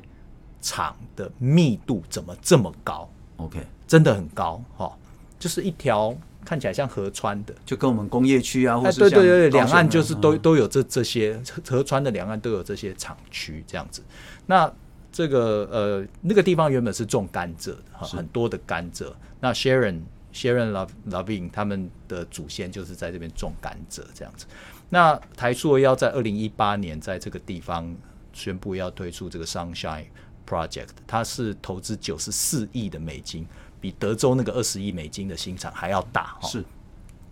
厂的密度怎么这么高？OK，真的很高哈，就是一条看起来像河川的，就跟我们工业区啊，或者对对对，两岸就是都都有这这些河川的两岸都有这些厂区这样子。那这个呃那个地方原本是种甘蔗的哈，很多的甘蔗。那 Sharon Sharon Lavigne 他们的祖先就是在这边种甘蔗这样子。那台塑要在二零一八年在这个地方宣布要推出这个 Sunshine Project，它是投资九十四亿的美金，比德州那个二十亿美金的新厂还要大。是，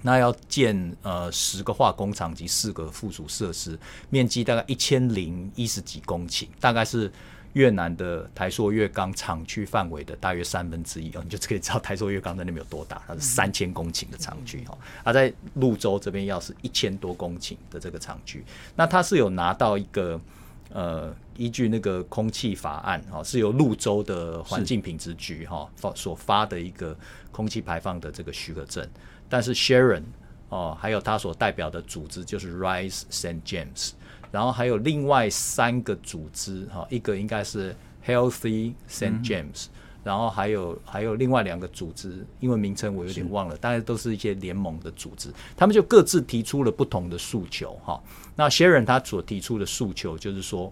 那要建呃十个化工厂及四个附属设施，面积大概一千零一十几公顷，大概是。越南的台塑月钢厂区范围的大约三分之一哦，你就可以知道台塑月钢在那边有多大，它是三千公顷的厂区哦，而在泸州这边要是一千多公顷的这个厂区，那它是有拿到一个呃依据那个空气法案哈，是由泸州的环境品质局哈发所发的一个空气排放的这个许可证，但是 Sharon 哦，还有他所代表的组织就是 Rise St. James。然后还有另外三个组织，哈，一个应该是 Healthy St. James，嗯，然后还有还有另外两个组织，英文名称我有点忘了，大概都是一些联盟的组织，他们就各自提出了不同的诉求，哈。那 Sharon 他所提出的诉求就是说，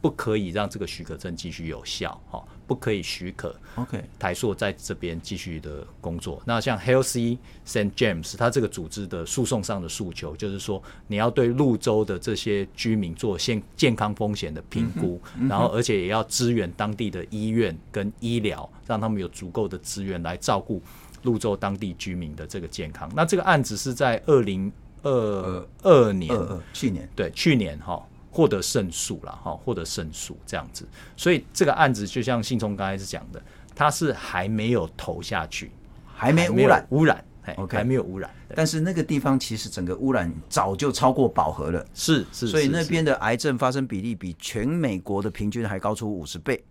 不可以让这个许可证继续有效，哈。不可以许可，OK，台塑在这边继续的工作。那像 Healthy St. James，它这个组织的诉讼上的诉求就是说，你要对泸州的这些居民做健健康风险的评估，嗯嗯、然后而且也要支援当地的医院跟医疗，让他们有足够的资源来照顾泸州当地居民的这个健康。那这个案子是在二零二二年，去年对，去年哈。获得胜诉了哈，获得胜诉这样子，所以这个案子就像信聪刚才是讲的，它是还没有投下去，还没污染，污染，OK，还没有污染。但是那个地方其实整个污染早就超过饱和了，是是，所以那边的癌症发生比例比全美国的平均还高出五十倍。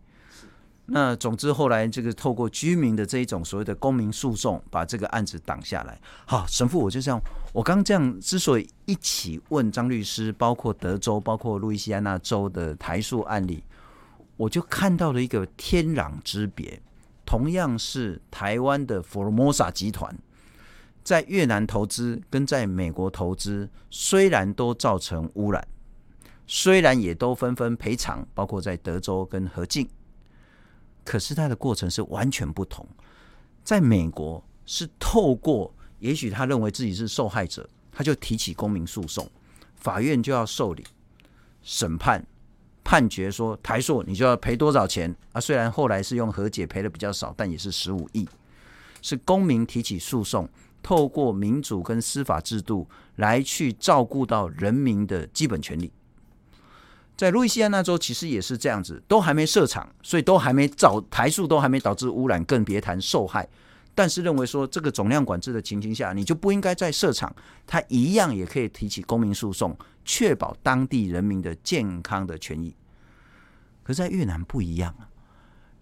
那总之后来这个透过居民的这一种所谓的公民诉讼，把这个案子挡下来。好，神父，我就这样，我刚这样之所以一起问张律师，包括德州、包括路易斯安那州的台塑案例，我就看到了一个天壤之别。同样是台湾的 Formosa 集团，在越南投资跟在美国投资，虽然都造成污染，虽然也都纷纷赔偿，包括在德州跟河静。可是它的过程是完全不同，在美国是透过，也许他认为自己是受害者，他就提起公民诉讼，法院就要受理审判，判决说台塑你就要赔多少钱啊？虽然后来是用和解赔的比较少，但也是十五亿，是公民提起诉讼，透过民主跟司法制度来去照顾到人民的基本权利。在路易斯安那州其实也是这样子，都还没设厂，所以都还没造台塑，都还没导致污染，更别谈受害。但是认为说这个总量管制的情形下，你就不应该再设厂，他一样也可以提起公民诉讼，确保当地人民的健康的权益。可是在越南不一样啊，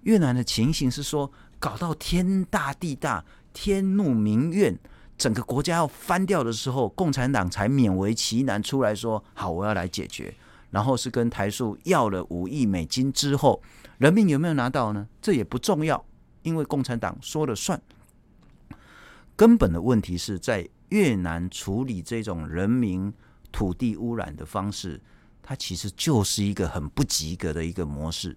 越南的情形是说搞到天大地大，天怒民怨，整个国家要翻掉的时候，共产党才勉为其难出来说好，我要来解决。然后是跟台塑要了五亿美金之后，人民有没有拿到呢？这也不重要，因为共产党说了算。根本的问题是在越南处理这种人民土地污染的方式，它其实就是一个很不及格的一个模式。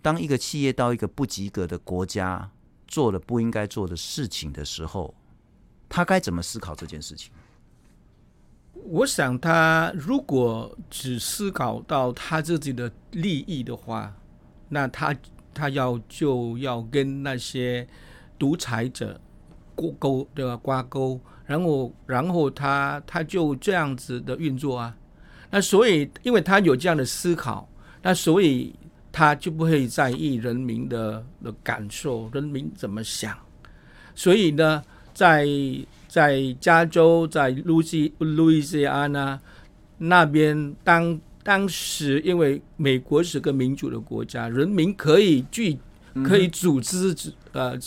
当一个企业到一个不及格的国家做了不应该做的事情的时候，他该怎么思考这件事情？我想，他如果只思考到他自己的利益的话，那他他要就要跟那些独裁者挂钩，对吧？挂钩，然后然后他他就这样子的运作啊。那所以，因为他有这样的思考，那所以他就不会在意人民的的感受，人民怎么想。所以呢，在在加州，在路西路易斯安那那边，当当时因为美国是个民主的国家，人民可以聚，可以组织，呃，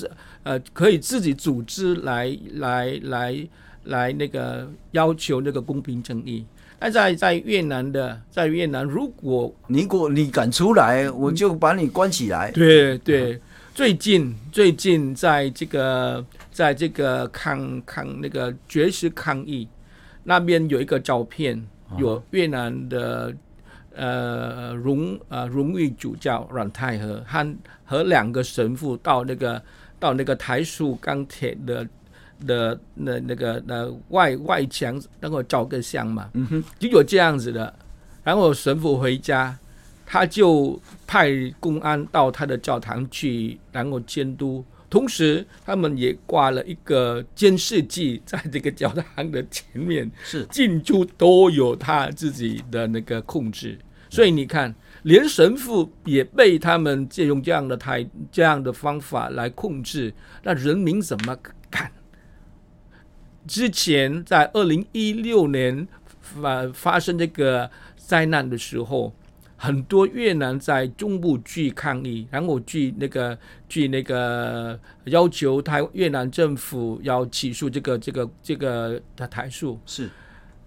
呃，可以自己组织来来来来那个要求那个公平正义。那在在越南的，在越南，如果你果你敢出来，我就把你关起来。对对，最近最近在这个在这个抗抗那个绝食抗议那边有一个照片，有越南的呃荣呃荣誉主教阮太和和和两个神父到那个到那个台塑钢铁的。的那那个那外外墙然后照个相嘛，嗯哼，就有这样子的。然后神父回家，他就派公安到他的教堂去，然后监督。同时，他们也挂了一个监视器在这个教堂的前面，是进出都有他自己的那个控制。所以你看，连神父也被他们借用这样的台这样的方法来控制，那人民怎么敢？之前在二零一六年发发生这个灾难的时候，很多越南在中部去抗议，然后去那个去那个要求台越南政府要起诉这个这个这个的台数。是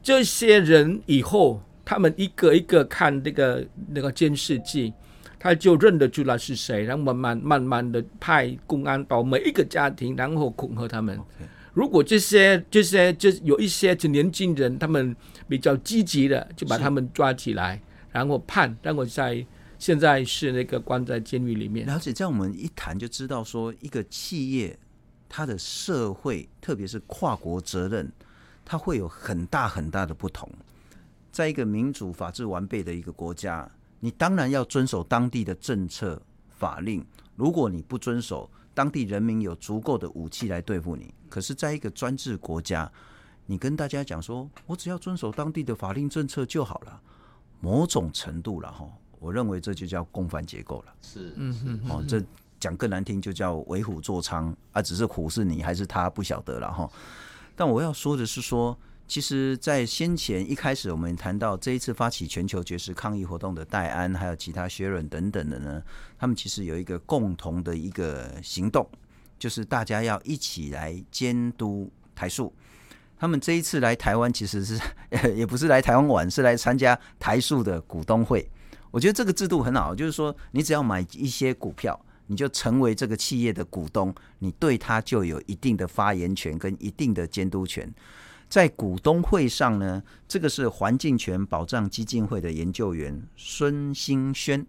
这些人以后，他们一个一个看那个那个监视器，他就认得出来是谁，然后慢慢慢慢的派公安到每一个家庭，然后恐吓他们。Okay. 如果这些这些就有一些就年轻人，他们比较积极的，就把他们抓起来，然后判，然后在现在是那个关在监狱里面。而且这样我们一谈就知道，说一个企业它的社会，特别是跨国责任，它会有很大很大的不同。在一个民主法治完备的一个国家，你当然要遵守当地的政策法令。如果你不遵守，当地人民有足够的武器来对付你，可是，在一个专制国家，你跟大家讲说，我只要遵守当地的法令政策就好了。某种程度了哈，我认为这就叫共犯结构了。是，嗯嗯，哦，这讲更难听就叫为虎作伥啊，只是虎是你还是他不晓得了哈。但我要说的是说。其实，在先前一开始，我们谈到这一次发起全球绝食抗议活动的戴安，还有其他 Sharon 等等的呢，他们其实有一个共同的一个行动，就是大家要一起来监督台塑。他们这一次来台湾，其实是 也不是来台湾玩，是来参加台塑的股东会。我觉得这个制度很好，就是说，你只要买一些股票，你就成为这个企业的股东，你对他就有一定的发言权跟一定的监督权。在股东会上呢，这个是环境权保障基金会的研究员孙兴轩，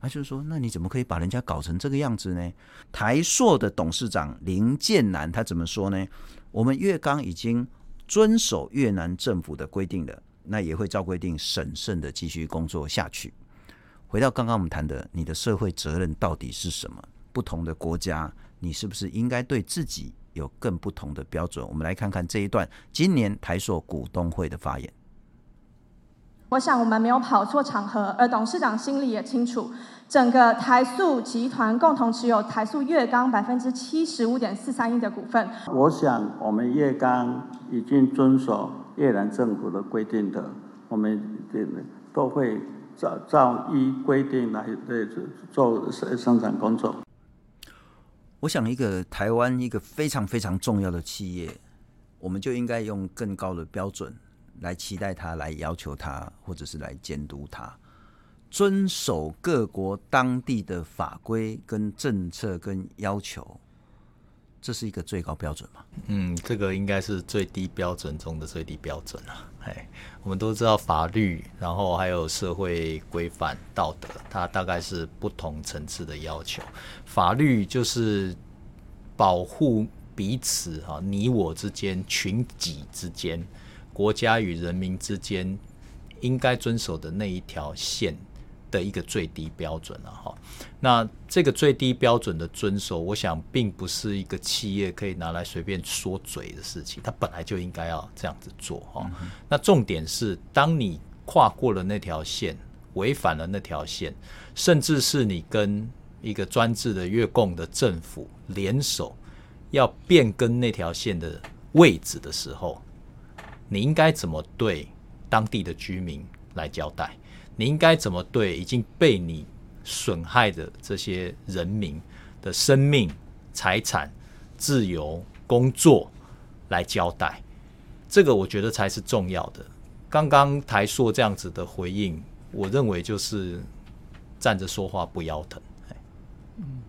他就说：“那你怎么可以把人家搞成这个样子呢？”台塑的董事长林建南他怎么说呢？我们越刚已经遵守越南政府的规定了，那也会照规定审慎的继续工作下去。回到刚刚我们谈的，你的社会责任到底是什么？不同的国家，你是不是应该对自己？有更不同的标准，我们来看看这一段今年台塑股东会的发言。我想我们没有跑错场合，而董事长心里也清楚，整个台塑集团共同持有台塑越钢百分之七十五点四三亿的股份。我想我们越钢已经遵守越南政府的规定的，我们都会照照依规定来对做生产工作。我想，一个台湾一个非常非常重要的企业，我们就应该用更高的标准来期待它，来要求它，或者是来监督它，遵守各国当地的法规、跟政策、跟要求。这是一个最高标准吗？嗯，这个应该是最低标准中的最低标准了。哎，我们都知道法律，然后还有社会规范、道德，它大概是不同层次的要求。法律就是保护彼此哈，你我之间、群己之间、国家与人民之间应该遵守的那一条线。的一个最低标准了哈，那这个最低标准的遵守，我想并不是一个企业可以拿来随便说嘴的事情，它本来就应该要这样子做哈。那重点是，当你跨过了那条线，违反了那条线，甚至是你跟一个专制的越共的政府联手要变更那条线的位置的时候，你应该怎么对当地的居民来交代？你应该怎么对已经被你损害的这些人民的生命、财产、自由、工作来交代？这个我觉得才是重要的。刚刚台硕这样子的回应，我认为就是站着说话不腰疼，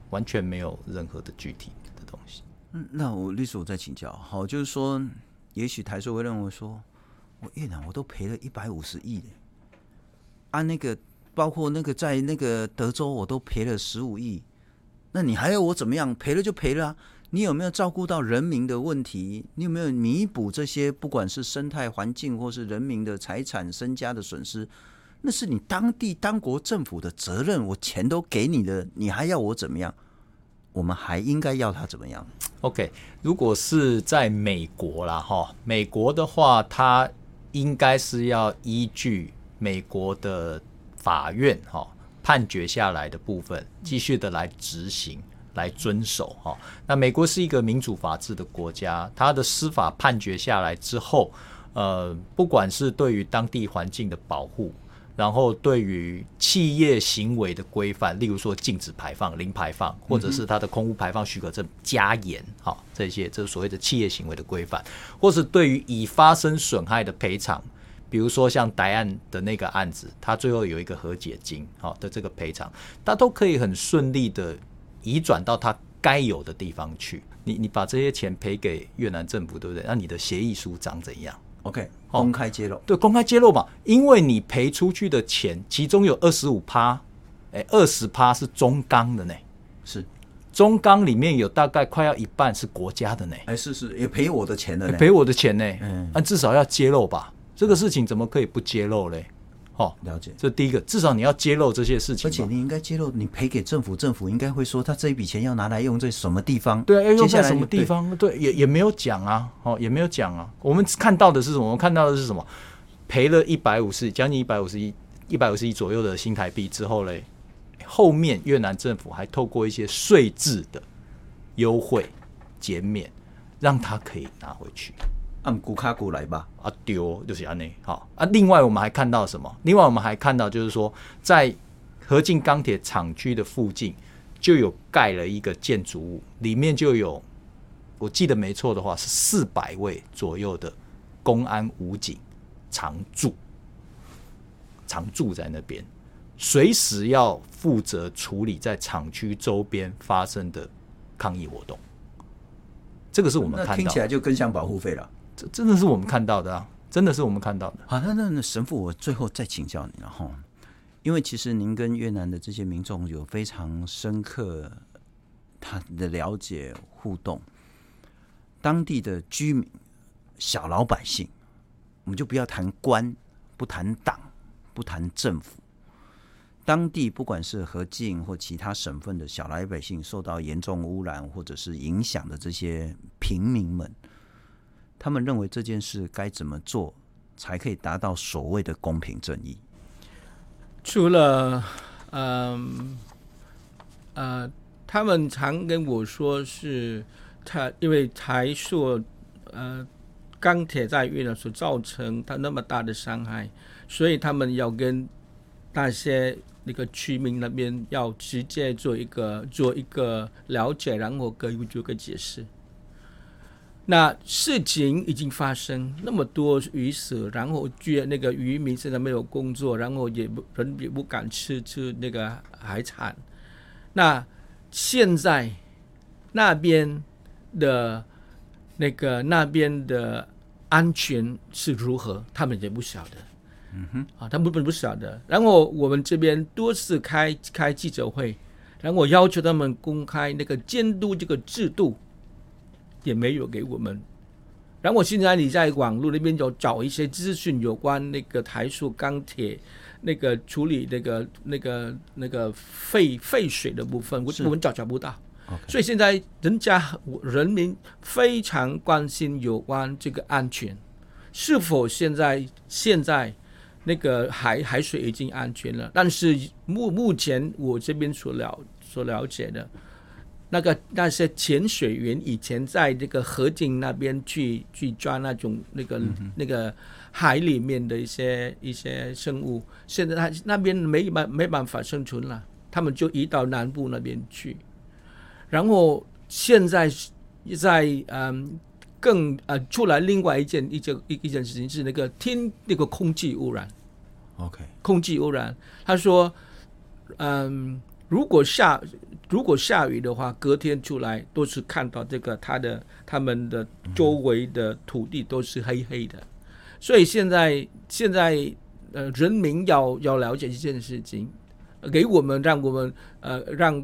完全没有任何的具体的东西。嗯，那我律师我再请教，好，就是说，也许台硕会认为说，我越南我都赔了一百五十亿啊，那个包括那个在那个德州，我都赔了十五亿，那你还要我怎么样？赔了就赔了啊！你有没有照顾到人民的问题？你有没有弥补这些不管是生态环境或是人民的财产身家的损失？那是你当地当国政府的责任。我钱都给你了，你还要我怎么样？我们还应该要他怎么样？OK，如果是在美国啦，哈，美国的话，他应该是要依据。美国的法院哈判决下来的部分，继续的来执行、来遵守哈。那美国是一个民主法治的国家，它的司法判决下来之后，呃，不管是对于当地环境的保护，然后对于企业行为的规范，例如说禁止排放、零排放，或者是它的空污排放许可证加严哈，这些这是所谓的企业行为的规范，或是对于已发生损害的赔偿。比如说像戴案的那个案子，他最后有一个和解金，好的这个赔偿，他都可以很顺利的移转到他该有的地方去。你你把这些钱赔给越南政府，对不对？那你的协议书长怎样？OK，公开揭露，对，公开揭露嘛。因为你赔出去的钱，其中有二十五趴，哎，二十趴是中钢的呢，是中钢里面有大概快要一半是国家的呢，哎，是是也赔我的钱呢，赔我的钱呢，嗯，那至少要揭露吧。这个事情怎么可以不揭露嘞？哦，了解。这第一个，至少你要揭露这些事情。而且你应该揭露，你赔给政府，政府应该会说他这一笔钱要拿来用在什么地方？对，要用在什么地方？对，对也也没有讲啊，哦，也没有讲啊。我们看到的是什么？我们看到的是什么？赔了一百五十，将近一百五十亿，一百五十亿左右的新台币之后嘞，后面越南政府还透过一些税制的优惠减免，让他可以拿回去。按古卡古来吧，啊丢就是安内好啊。另外我们还看到什么？另外我们还看到就是说，在河静钢铁厂区的附近就有盖了一个建筑物，里面就有，我记得没错的话是四百位左右的公安武警常驻，常驻在那边，随时要负责处理在厂区周边发生的抗议活动。这个是我们看到，听起来就更像保护费了。这真的是我们看到的啊！真的是我们看到的。好，那那那神父，我最后再请教你了哈，因为其实您跟越南的这些民众有非常深刻他的了解互动，当地的居民、小老百姓，我们就不要谈官，不谈党，不谈政府，当地不管是河静或其他省份的小老百姓受到严重污染或者是影响的这些平民们。他们认为这件事该怎么做才可以达到所谓的公平正义？除了，嗯，呃，他们常跟我说是，他因为台塑，呃，钢铁在越南所造成他那么大的伤害，所以他们要跟那些那个居民那边要直接做一个做一个了解，然后给予做个解释。那事情已经发生，那么多鱼死，然后居然那个渔民现在没有工作，然后也不人也不敢吃吃那个海产。那现在那边的那个那边的安全是如何，他们也不晓得。嗯哼，啊，他们不不晓得。然后我们这边多次开开记者会，然后我要求他们公开那个监督这个制度，也没有给我们。然后我现在你在网络那边有找一些资讯，有关那个台塑钢铁那个处理那个那个那个废废水的部分，我我们找找不到。所以现在人家人民非常关心有关这个安全，是否现在现在那个海海水已经安全了？但是目目前我这边所了所了解的，那个那些潜水员以前在这个河景那边去去抓那种那个、嗯、那个海里面的一些一些生物，现在他那边没办没办法生存了，他们就移到南部那边去。然后现在在嗯更呃出来另外一件一件一一件事情是那个天那个空气污染，OK，空气污染。他说，嗯，如果下如果下雨的话，隔天出来都是看到这个他的他们的周围的土地都是黑黑的。所以现在现在呃人民要要了解这件事情，给我们让我们呃让。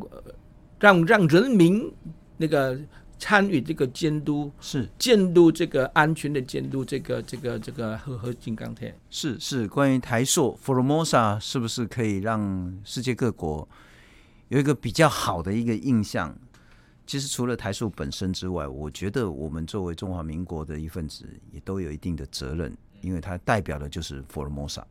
让让人民那个参与这个监督，是监督这个安全的监督，这个这个这个核核金钢铁是是关于台塑 Formosa 是不是可以让世界各国有一个比较好的一个印象？其实除了台塑本身之外，我觉得我们作为中华民国的一份子，也都有一定的责任，因为它代表的就是 Formosa。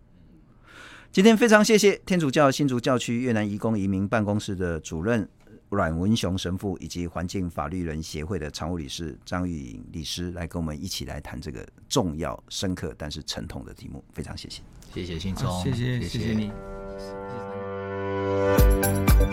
今天非常谢谢天主教新竹教区越南移工移民办公室的主任。阮文雄神父以及环境法律人协会的常务理事张玉颖律师来跟我们一起来谈这个重要、深刻但是沉痛的题目，非常谢谢，谢谢信聪，谢谢，谢谢，谢谢你。谢谢